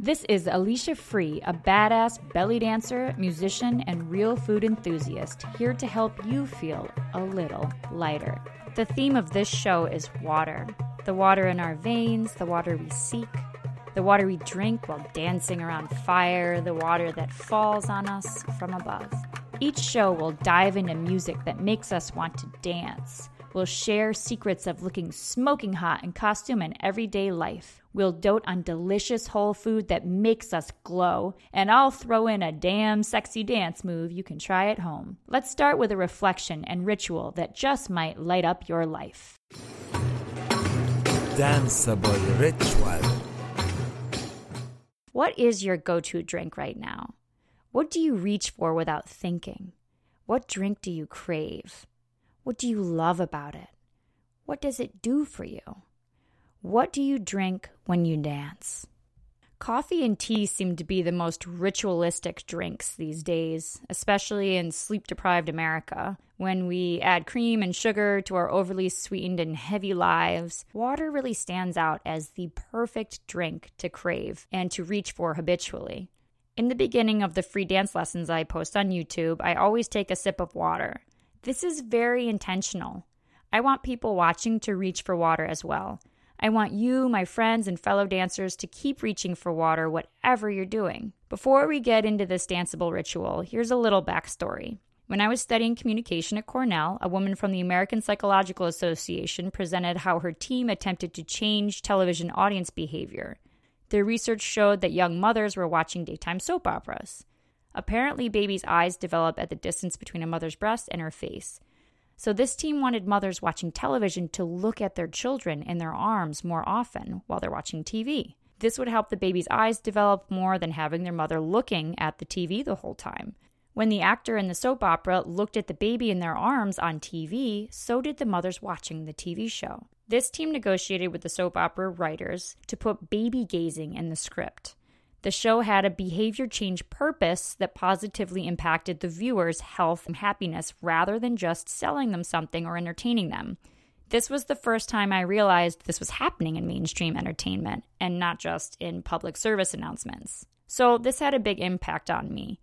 This is Alicia Free, a badass belly dancer, musician, and real food enthusiast, here to help you feel a little lighter. The theme of this show is water the water in our veins, the water we seek, the water we drink while dancing around fire, the water that falls on us from above. Each show will dive into music that makes us want to dance. We'll share secrets of looking smoking hot in costume and everyday life. We'll dote on delicious whole food that makes us glow. And I'll throw in a damn sexy dance move you can try at home. Let's start with a reflection and ritual that just might light up your life. Danceable ritual. What is your go to drink right now? What do you reach for without thinking? What drink do you crave? What do you love about it? What does it do for you? What do you drink when you dance? Coffee and tea seem to be the most ritualistic drinks these days, especially in sleep deprived America. When we add cream and sugar to our overly sweetened and heavy lives, water really stands out as the perfect drink to crave and to reach for habitually. In the beginning of the free dance lessons I post on YouTube, I always take a sip of water. This is very intentional. I want people watching to reach for water as well. I want you, my friends, and fellow dancers to keep reaching for water, whatever you're doing. Before we get into this danceable ritual, here's a little backstory. When I was studying communication at Cornell, a woman from the American Psychological Association presented how her team attempted to change television audience behavior. Their research showed that young mothers were watching daytime soap operas. Apparently, babies' eyes develop at the distance between a mother's breast and her face. So, this team wanted mothers watching television to look at their children in their arms more often while they're watching TV. This would help the baby's eyes develop more than having their mother looking at the TV the whole time. When the actor in the soap opera looked at the baby in their arms on TV, so did the mothers watching the TV show. This team negotiated with the soap opera writers to put baby gazing in the script. The show had a behavior change purpose that positively impacted the viewer's health and happiness rather than just selling them something or entertaining them. This was the first time I realized this was happening in mainstream entertainment and not just in public service announcements. So, this had a big impact on me.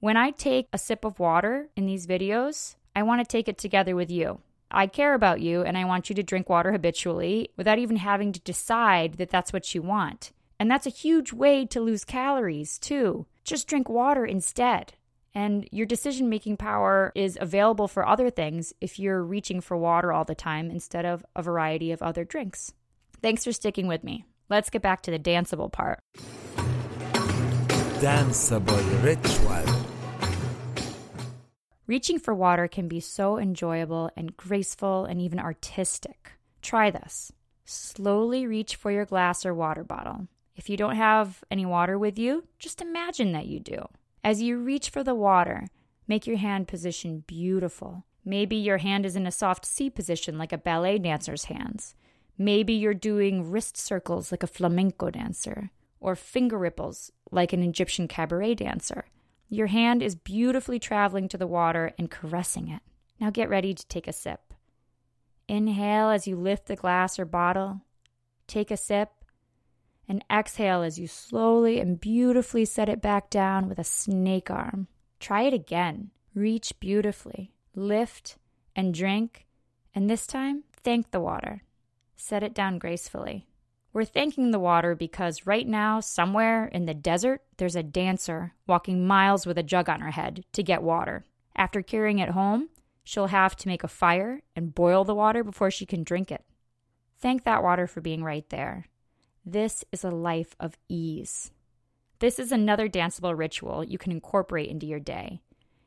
When I take a sip of water in these videos, I want to take it together with you. I care about you and I want you to drink water habitually without even having to decide that that's what you want. And that's a huge way to lose calories, too. Just drink water instead. And your decision making power is available for other things if you're reaching for water all the time instead of a variety of other drinks. Thanks for sticking with me. Let's get back to the danceable part. Danceable ritual. Reaching for water can be so enjoyable and graceful and even artistic. Try this. Slowly reach for your glass or water bottle. If you don't have any water with you, just imagine that you do. As you reach for the water, make your hand position beautiful. Maybe your hand is in a soft C position like a ballet dancer's hands. Maybe you're doing wrist circles like a flamenco dancer, or finger ripples like an Egyptian cabaret dancer. Your hand is beautifully traveling to the water and caressing it. Now get ready to take a sip. Inhale as you lift the glass or bottle. Take a sip and exhale as you slowly and beautifully set it back down with a snake arm. Try it again. Reach beautifully. Lift and drink, and this time, thank the water. Set it down gracefully. We're thanking the water because right now, somewhere in the desert, there's a dancer walking miles with a jug on her head to get water. After carrying it home, she'll have to make a fire and boil the water before she can drink it. Thank that water for being right there. This is a life of ease. This is another danceable ritual you can incorporate into your day.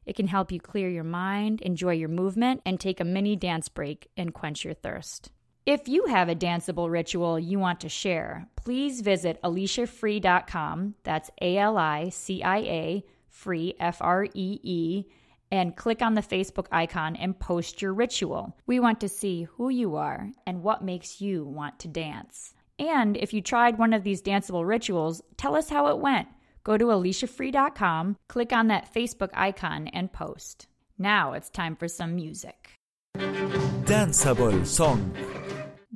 It can help you clear your mind, enjoy your movement, and take a mini dance break and quench your thirst. If you have a danceable ritual you want to share, please visit aliciafree.com. That's A L I C I A, free, F R E E, and click on the Facebook icon and post your ritual. We want to see who you are and what makes you want to dance. And if you tried one of these danceable rituals, tell us how it went. Go to aliciafree.com, click on that Facebook icon, and post. Now it's time for some music. Danceable song.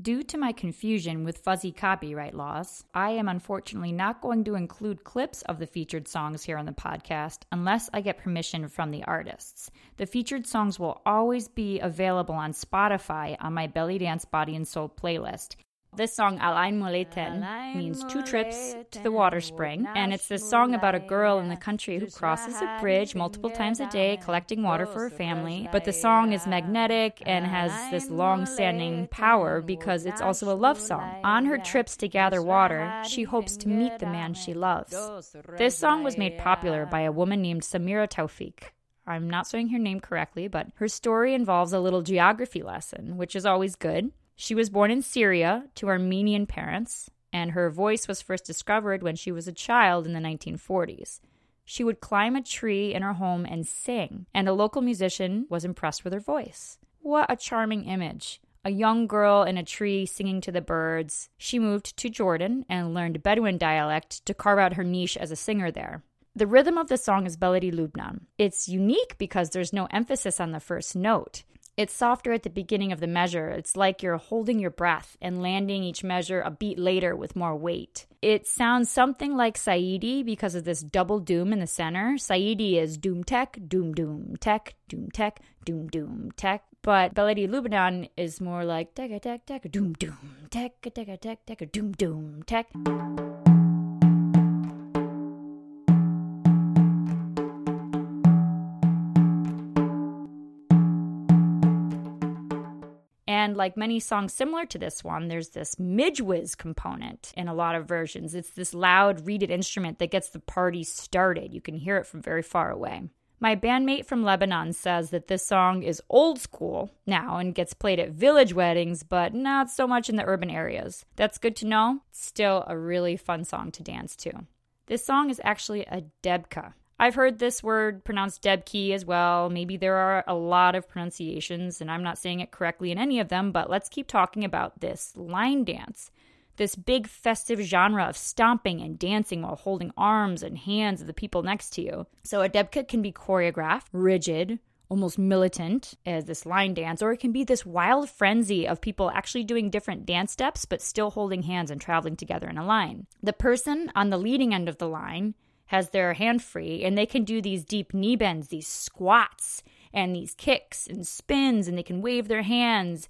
Due to my confusion with fuzzy copyright laws, I am unfortunately not going to include clips of the featured songs here on the podcast unless I get permission from the artists. The featured songs will always be available on Spotify on my Belly Dance Body and Soul playlist, this song, Alain Moleten, means two trips to the water spring, and it's this song about a girl in the country who crosses a bridge multiple times a day collecting water for her family. But the song is magnetic and has this long standing power because it's also a love song. On her trips to gather water, she hopes to meet the man she loves. This song was made popular by a woman named Samira Taufik. I'm not saying her name correctly, but her story involves a little geography lesson, which is always good. She was born in Syria to Armenian parents, and her voice was first discovered when she was a child in the 1940s. She would climb a tree in her home and sing, and a local musician was impressed with her voice. What a charming image! A young girl in a tree singing to the birds. She moved to Jordan and learned Bedouin dialect to carve out her niche as a singer there. The rhythm of the song is Beledi Lubnan. It's unique because there's no emphasis on the first note. It's softer at the beginning of the measure. It's like you're holding your breath and landing each measure a beat later with more weight. It sounds something like Saidi because of this double doom in the center. Saidi is doom tech, doom doom tech, doom tech, doom doom tech. But Beledi Lubnan is more like tech tech tech doom doom tech tech tech tech doom doom tech. Like many songs similar to this one, there's this mijwiz component in a lot of versions. It's this loud reeded instrument that gets the party started. You can hear it from very far away. My bandmate from Lebanon says that this song is old school now and gets played at village weddings, but not so much in the urban areas. That's good to know. still a really fun song to dance to. This song is actually a debka, I've heard this word pronounced Debki as well. Maybe there are a lot of pronunciations, and I'm not saying it correctly in any of them, but let's keep talking about this line dance. This big festive genre of stomping and dancing while holding arms and hands of the people next to you. So a debka can be choreographed, rigid, almost militant as this line dance, or it can be this wild frenzy of people actually doing different dance steps but still holding hands and traveling together in a line. The person on the leading end of the line has their hand free and they can do these deep knee bends, these squats, and these kicks and spins, and they can wave their hands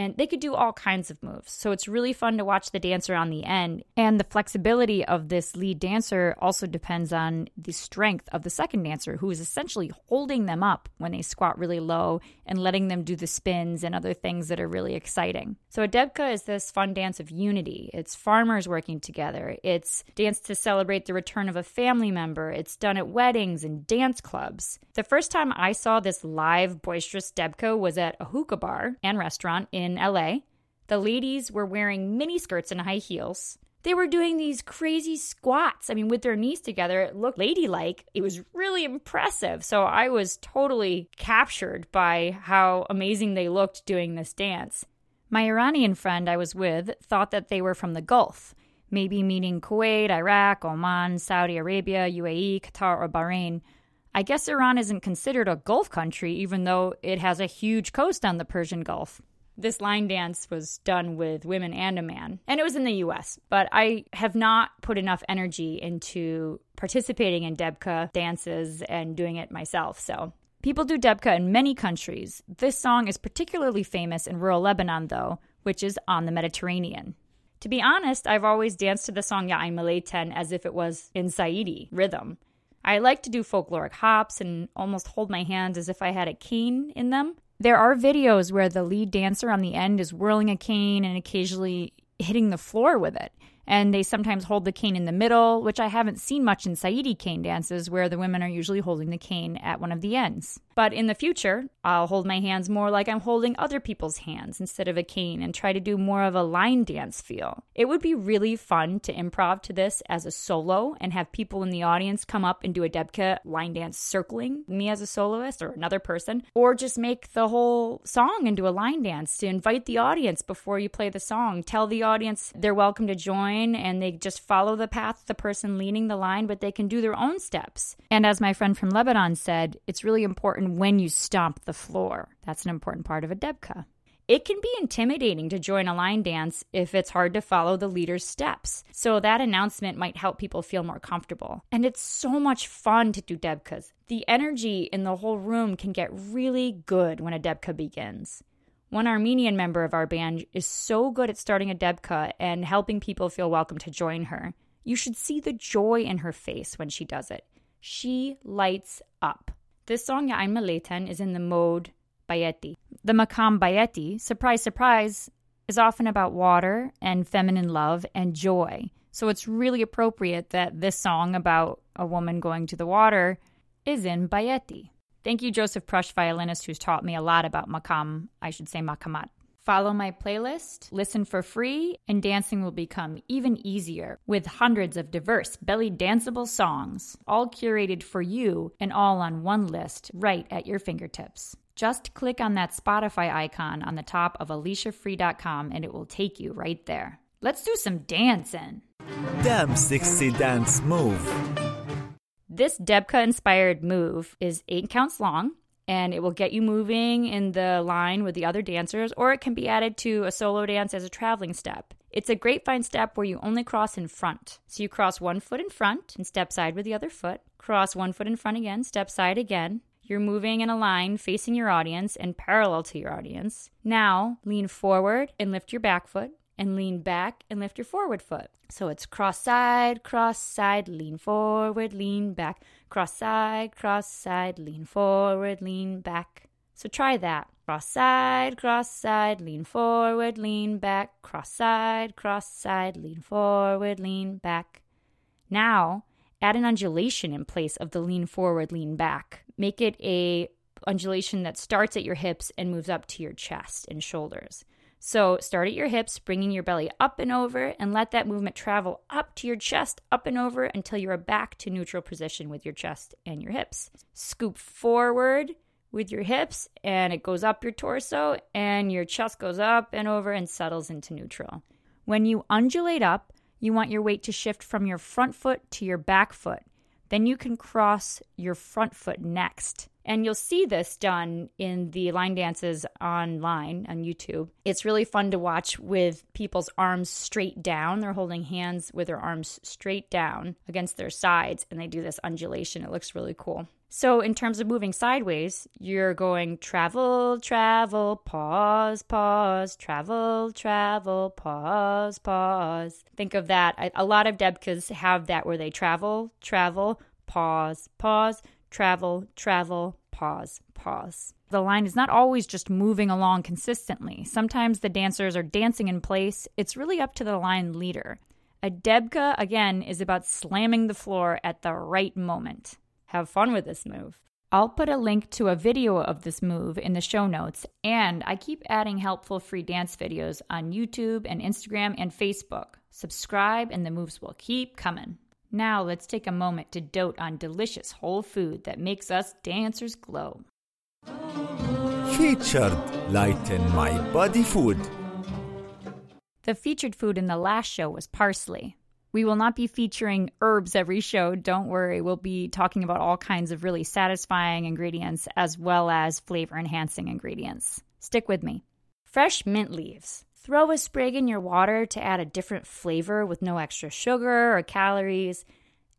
and they could do all kinds of moves. So it's really fun to watch the dancer on the end. And the flexibility of this lead dancer also depends on the strength of the second dancer, who is essentially holding them up when they squat really low and letting them do the spins and other things that are really exciting. So a debka is this fun dance of unity. It's farmers working together. It's dance to celebrate the return of a family member. It's done at weddings and dance clubs. The first time I saw this live boisterous debka was at a hookah bar and restaurant in in LA. The ladies were wearing mini skirts and high heels. They were doing these crazy squats. I mean, with their knees together, it looked ladylike. It was really impressive. So I was totally captured by how amazing they looked doing this dance. My Iranian friend I was with thought that they were from the Gulf, maybe meaning Kuwait, Iraq, Oman, Saudi Arabia, UAE, Qatar, or Bahrain. I guess Iran isn't considered a Gulf country, even though it has a huge coast on the Persian Gulf this line dance was done with women and a man, and it was in the US. But I have not put enough energy into participating in Debka dances and doing it myself. So people do Debka in many countries. This song is particularly famous in rural Lebanon, though, which is on the Mediterranean. To be honest, I've always danced to the song Ya'im Malayten as if it was in Saidi rhythm. I like to do folkloric hops and almost hold my hands as if I had a cane in them. There are videos where the lead dancer on the end is whirling a cane and occasionally hitting the floor with it and they sometimes hold the cane in the middle, which I haven't seen much in Saidi cane dances, where the women are usually holding the cane at one of the ends. But in the future, I'll hold my hands more like I'm holding other people's hands instead of a cane and try to do more of a line dance feel. It would be really fun to improv to this as a solo and have people in the audience come up and do a Debka line dance circling me as a soloist or another person, or just make the whole song into a line dance to invite the audience before you play the song. Tell the audience they're welcome to join and they just follow the path the person leading the line, but they can do their own steps. And as my friend from Lebanon said, it's really important when you stomp the floor. That's an important part of a debka. it can be intimidating to join a line dance if it's hard to follow the leader's steps. So that announcement might help people feel more comfortable. And it's so much fun to do Debkas. The energy in the whole room can get really good when a Debka begins. One Armenian member of our band is so good at starting a Debka and helping people feel welcome to join her. You should see the joy in her face when she does it. She lights up. This song, Ya Ya'ain Maleten, is in the mode Bayeti. The Makam Bayeti, surprise, surprise, is often about water and feminine love and joy. So it's really appropriate that this song about a woman going to the water is in Bayeti. Thank you, Joseph Prush, violinist, who's taught me a lot about makam, I should say makamat. Follow my playlist, listen for free, and dancing will become even easier with hundreds of diverse belly danceable songs, all curated for you and all on one list right at your fingertips. Just click on that Spotify icon on the top of aliciafree.com and it will take you right there. Let's do some dancing. Damn sexy dance move. This Debka inspired move is eight counts long and it will get you moving in the line with the other dancers, or it can be added to a solo dance as a traveling step. It's a grapevine step where you only cross in front. So you cross one foot in front and step side with the other foot, cross one foot in front again, step side again. You're moving in a line facing your audience and parallel to your audience. Now lean forward and lift your back foot, and lean back and lift your forward foot. So it's cross side, cross side, lean forward, lean back, cross side, cross side, lean forward, lean back. So try that. Cross side, cross side, lean forward, lean back, cross side, cross side, lean forward, lean back. Now, add an undulation in place of the lean forward, lean back. Make it a undulation that starts at your hips and moves up to your chest and shoulders. So start at your hips, bringing your belly up and over, and let that movement travel up to your chest, up and over until you are back to neutral position with your chest and your hips. Scoop forward with your hips, and it goes up your torso, and your chest goes up and over and settles into neutral. When you undulate up, you want your weight to shift from your front foot to your back foot. Then you can cross your front foot next. And you'll see this done in the line dances online on YouTube. It's really fun to watch with people's arms straight down. They're holding hands with their arms straight down against their sides, and they do this undulation. It looks really cool. So, in terms of moving sideways, you're going travel, travel, pause, pause, travel, travel, pause, pause. Think of that. A lot of Debkas have that where they travel, travel, pause, pause, travel, travel, pause, pause. The line is not always just moving along consistently. Sometimes the dancers are dancing in place. It's really up to the line leader. A Debka, again, is about slamming the floor at the right moment. Have fun with this move. I'll put a link to a video of this move in the show notes, and I keep adding helpful free dance videos on YouTube and Instagram and Facebook. Subscribe, and the moves will keep coming. Now, let's take a moment to dote on delicious whole food that makes us dancers glow. Featured lighten my body food. The featured food in the last show was parsley. We will not be featuring herbs every show, don't worry. We'll be talking about all kinds of really satisfying ingredients as well as flavor enhancing ingredients. Stick with me. Fresh mint leaves. Throw a sprig in your water to add a different flavor with no extra sugar or calories.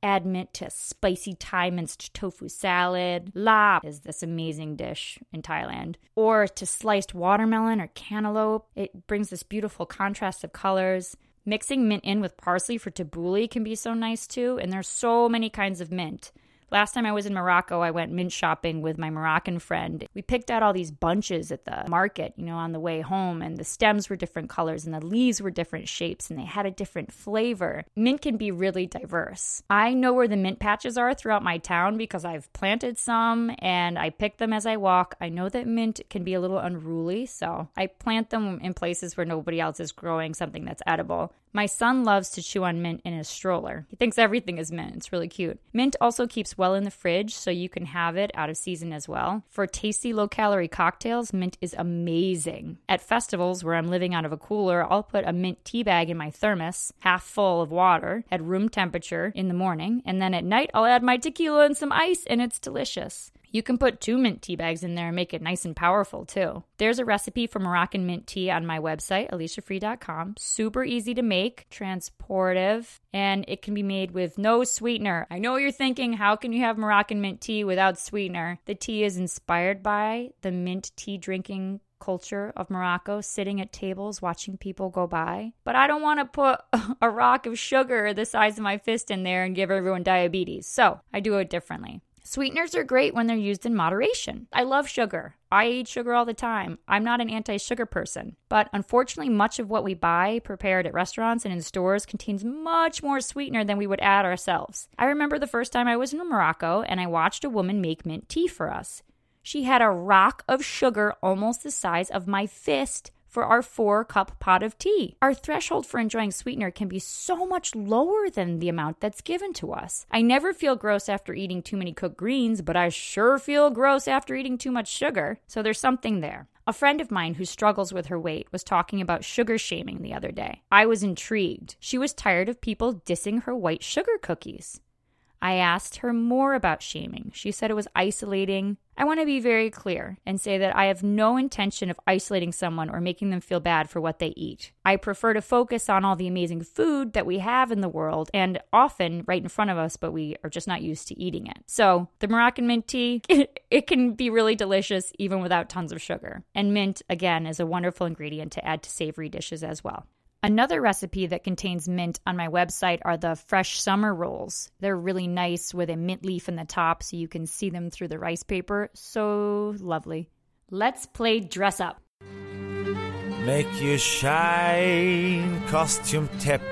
Add mint to spicy Thai minced tofu salad. Larb is this amazing dish in Thailand. Or to sliced watermelon or cantaloupe. It brings this beautiful contrast of colors. Mixing mint in with parsley for tabbouleh can be so nice too, and there's so many kinds of mint. Last time I was in Morocco, I went mint shopping with my Moroccan friend. We picked out all these bunches at the market, you know, on the way home, and the stems were different colors and the leaves were different shapes and they had a different flavor. Mint can be really diverse. I know where the mint patches are throughout my town because I've planted some and I pick them as I walk. I know that mint can be a little unruly, so I plant them in places where nobody else is growing something that's edible. My son loves to chew on mint in his stroller. He thinks everything is mint. It's really cute. Mint also keeps well in the fridge, so you can have it out of season as well. For tasty low calorie cocktails, mint is amazing. At festivals where I'm living out of a cooler, I'll put a mint tea bag in my thermos, half full of water at room temperature in the morning, and then at night I'll add my tequila and some ice, and it's delicious. You can put two mint tea bags in there and make it nice and powerful too. There's a recipe for Moroccan mint tea on my website, aliciafree.com. Super easy to make, transportive, and it can be made with no sweetener. I know you're thinking, how can you have Moroccan mint tea without sweetener? The tea is inspired by the mint tea drinking culture of Morocco, sitting at tables watching people go by. But I don't want to put a rock of sugar the size of my fist in there and give everyone diabetes. So I do it differently. Sweeteners are great when they're used in moderation. I love sugar. I eat sugar all the time. I'm not an anti sugar person. But unfortunately, much of what we buy prepared at restaurants and in stores contains much more sweetener than we would add ourselves. I remember the first time I was in Morocco and I watched a woman make mint tea for us. She had a rock of sugar almost the size of my fist for our four cup pot of tea. Our threshold for enjoying sweetener can be so much lower than the amount that's given to us. I never feel gross after eating too many cooked greens, but I sure feel gross after eating too much sugar. So there's something there. A friend of mine who struggles with her weight was talking about sugar shaming the other day. I was intrigued. She was tired of people dissing her white sugar cookies. I asked her more about shaming. She said it was isolating. I want to be very clear and say that I have no intention of isolating someone or making them feel bad for what they eat. I prefer to focus on all the amazing food that we have in the world and often right in front of us, but we are just not used to eating it. So, the Moroccan mint tea, it, can be really delicious even without tons of sugar. And mint, again, is a wonderful ingredient to add to savory dishes as well. Another recipe that contains mint on my website are the fresh summer rolls. They're really nice with a mint leaf in the top so you can see them through the rice paper. So lovely. Let's play dress up. Make you shine, costume tip.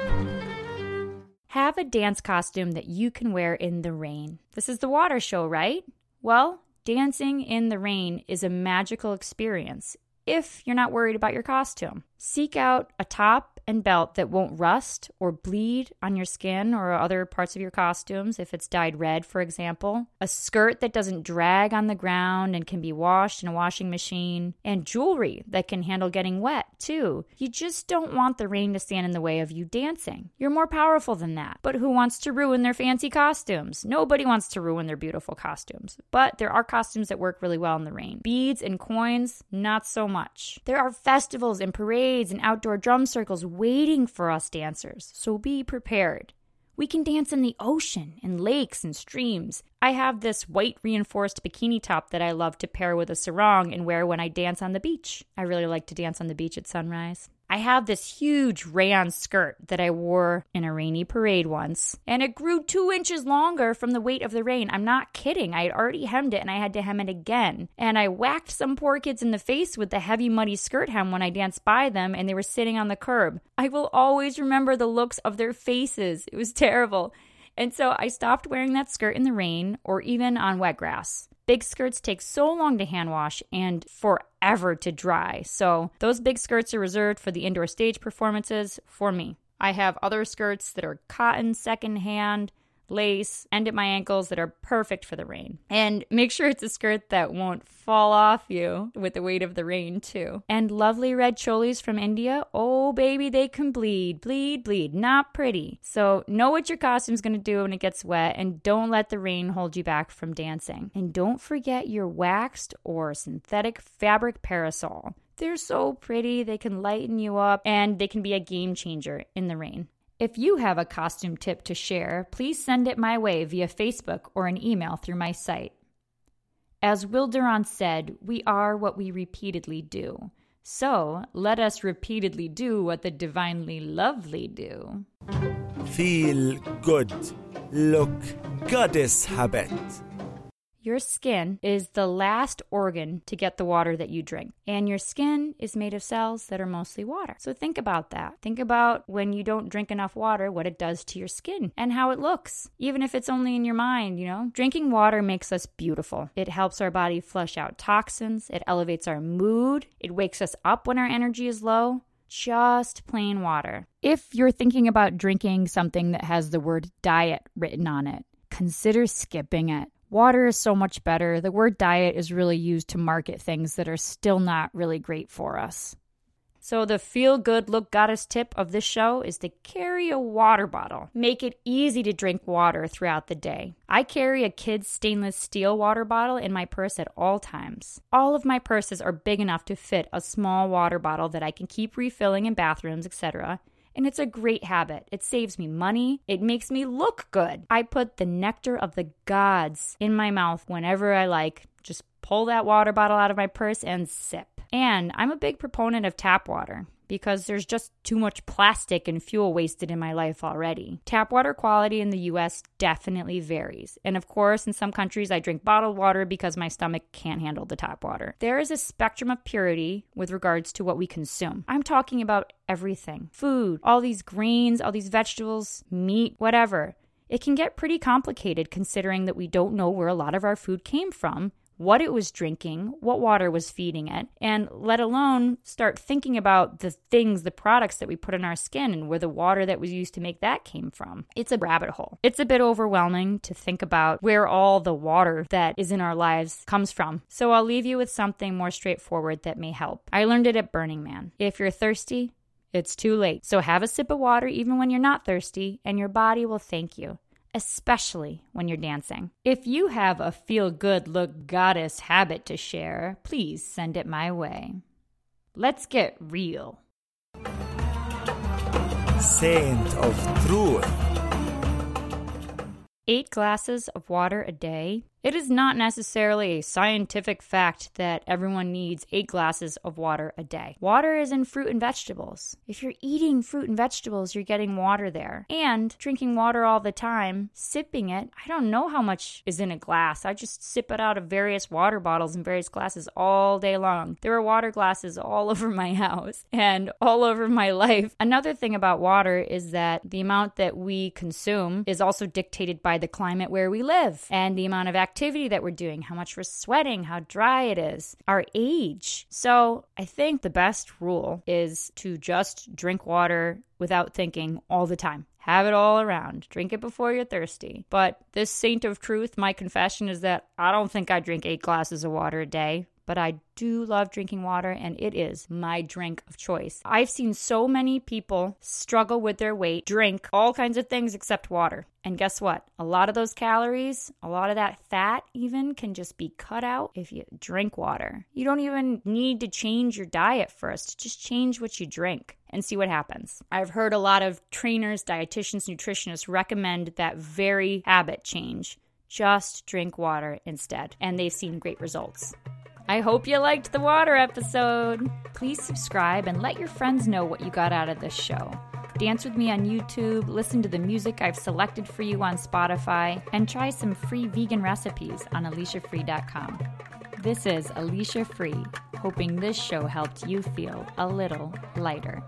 Have a dance costume that you can wear in the rain. This is the water show, right? Well, dancing in the rain is a magical experience if you're not worried about your costume. Seek out a top and belt that won't rust or bleed on your skin or other parts of your costumes if it's dyed red, for example. A skirt that doesn't drag on the ground and can be washed in a washing machine. And jewelry that can handle getting wet, too. You just don't want the rain to stand in the way of you dancing. You're more powerful than that. But who wants to ruin their fancy costumes? Nobody wants to ruin their beautiful costumes. But there are costumes that work really well in the rain. Beads and coins, not so much. There are festivals and parades and outdoor drum circles waiting for us dancers, so be prepared. We can dance in the ocean, in lakes and streams. I have this white reinforced bikini top that I love to pair with a sarong and wear when I dance on the beach. I really like to dance on the beach at sunrise. I have this huge rayon skirt that I wore in a rainy parade once, and it grew two inches longer from the weight of the rain. I'm not kidding. I had already hemmed it and I had to hem it again. And I whacked some poor kids in the face with the heavy, muddy skirt hem when I danced by them and they were sitting on the curb. I will always remember the looks of their faces. It was terrible. And so I stopped wearing that skirt in the rain or even on wet grass. Big skirts take so long to hand wash and forever to dry. So, those big skirts are reserved for the indoor stage performances for me. I have other skirts that are cotton secondhand lace, end at my ankles that are perfect for the rain. And make sure it's a skirt that won't fall off you with the weight of the rain, too. And lovely red cholis from India. Oh, baby, they can bleed, bleed, bleed. Not pretty. So know what your costume's gonna do when it gets wet and don't let the rain hold you back from dancing. And don't forget your waxed or synthetic fabric parasol. They're so pretty, they can lighten you up, and they can be a game changer in the rain. If you have a costume tip to share, please send it my way via Facebook or an email through my site. As Will Durant said, we are what we repeatedly do. So let us repeatedly do what the divinely lovely do. Feel good. Look goddess habit. Your skin is the last organ to get the water that you drink. And your skin is made of cells that are mostly water. So think about that. Think about when you don't drink enough water, what it does to your skin and how it looks, even if it's only in your mind, you know? Drinking water makes us beautiful. It helps our body flush out toxins, it elevates our mood, it wakes us up when our energy is low just plain water. If you're thinking about drinking something that has the word diet written on it, consider skipping it. Water is so much better. The word diet is really used to market things that are still not really great for us. So, the feel good look goddess tip of this show is to carry a water bottle. Make it easy to drink water throughout the day. I carry a kid's stainless steel water bottle in my purse at all times. All of my purses are big enough to fit a small water bottle that I can keep refilling in bathrooms, etc and it's a great habit. It saves me money. It makes me look good. I put the nectar of the gods in my mouth whenever I like. Just pull that water bottle out of my purse and sip. And I'm a big proponent of tap water because there's just too much plastic and fuel wasted in my life already. Tap water quality in the US definitely varies. And of course, in some countries, I drink bottled water because my stomach can't handle the tap water. There is a spectrum of purity with regards to what we consume. I'm talking about everything food, all these grains, all these vegetables, meat, whatever. It can get pretty complicated considering that we don't know where a lot of our food came from what it was drinking, what water was feeding it, and let alone start thinking about the things, the products that we put in our skin and where the water that was used to make that came from. It's a rabbit hole. It's a bit overwhelming to think about where all the water that is in our lives comes from. So I'll leave you with something more straightforward that may help. I learned it at Burning Man. If you're thirsty, it's too late. So have a sip of water even when you're not thirsty, and your body will thank you especially when you're dancing. If you have a feel good look goddess habit to share, please send it my way. Let's get real. Saint of Truth. Eight glasses of water a day it is not necessarily a scientific fact that everyone needs eight glasses of water a day. Water is in fruit and vegetables. If you're eating fruit and vegetables, you're getting water there. And drinking water all the time, sipping it, I don't know how much is in a glass. I just sip it out of various water bottles and various glasses all day long. There are water glasses all over my house and all over my life. Another thing about water is that the amount that we consume is also dictated by the climate where we live and the amount of activity that we're doing, how much we're sweating, how dry it is, our age. So I think the best rule is to just drink water without thinking all the time. Have it all around. Drink it before you're thirsty. But this saint of truth, my confession is that I don't think I drink eight glasses of water a day but I do love drinking water and it is my drink of choice. I've seen so many people struggle with their weight, drink all kinds of things except water. And guess what? A lot of those calories, a lot of that fat even can just be cut out if you drink water. You don't even need to change your diet first, just change what you drink and see what happens. I've heard a lot of trainers, dietitians, nutritionists recommend that very habit change. Just drink water instead, and they've seen great results. I hope you liked the water episode. Please subscribe and let your friends know what you got out of this show. Dance with me on YouTube, listen to the music I've selected for you on Spotify, and try some free vegan recipes on AliciaFree.com. This is Alicia Free, hoping this show helped you feel a little lighter.